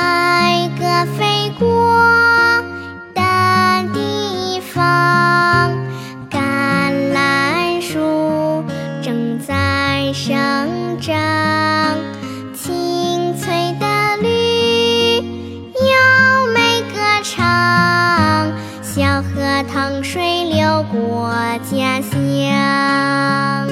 白鸽飞过的地方橄榄树正在生长青翠的绿优美歌唱小河淌水流过家乡。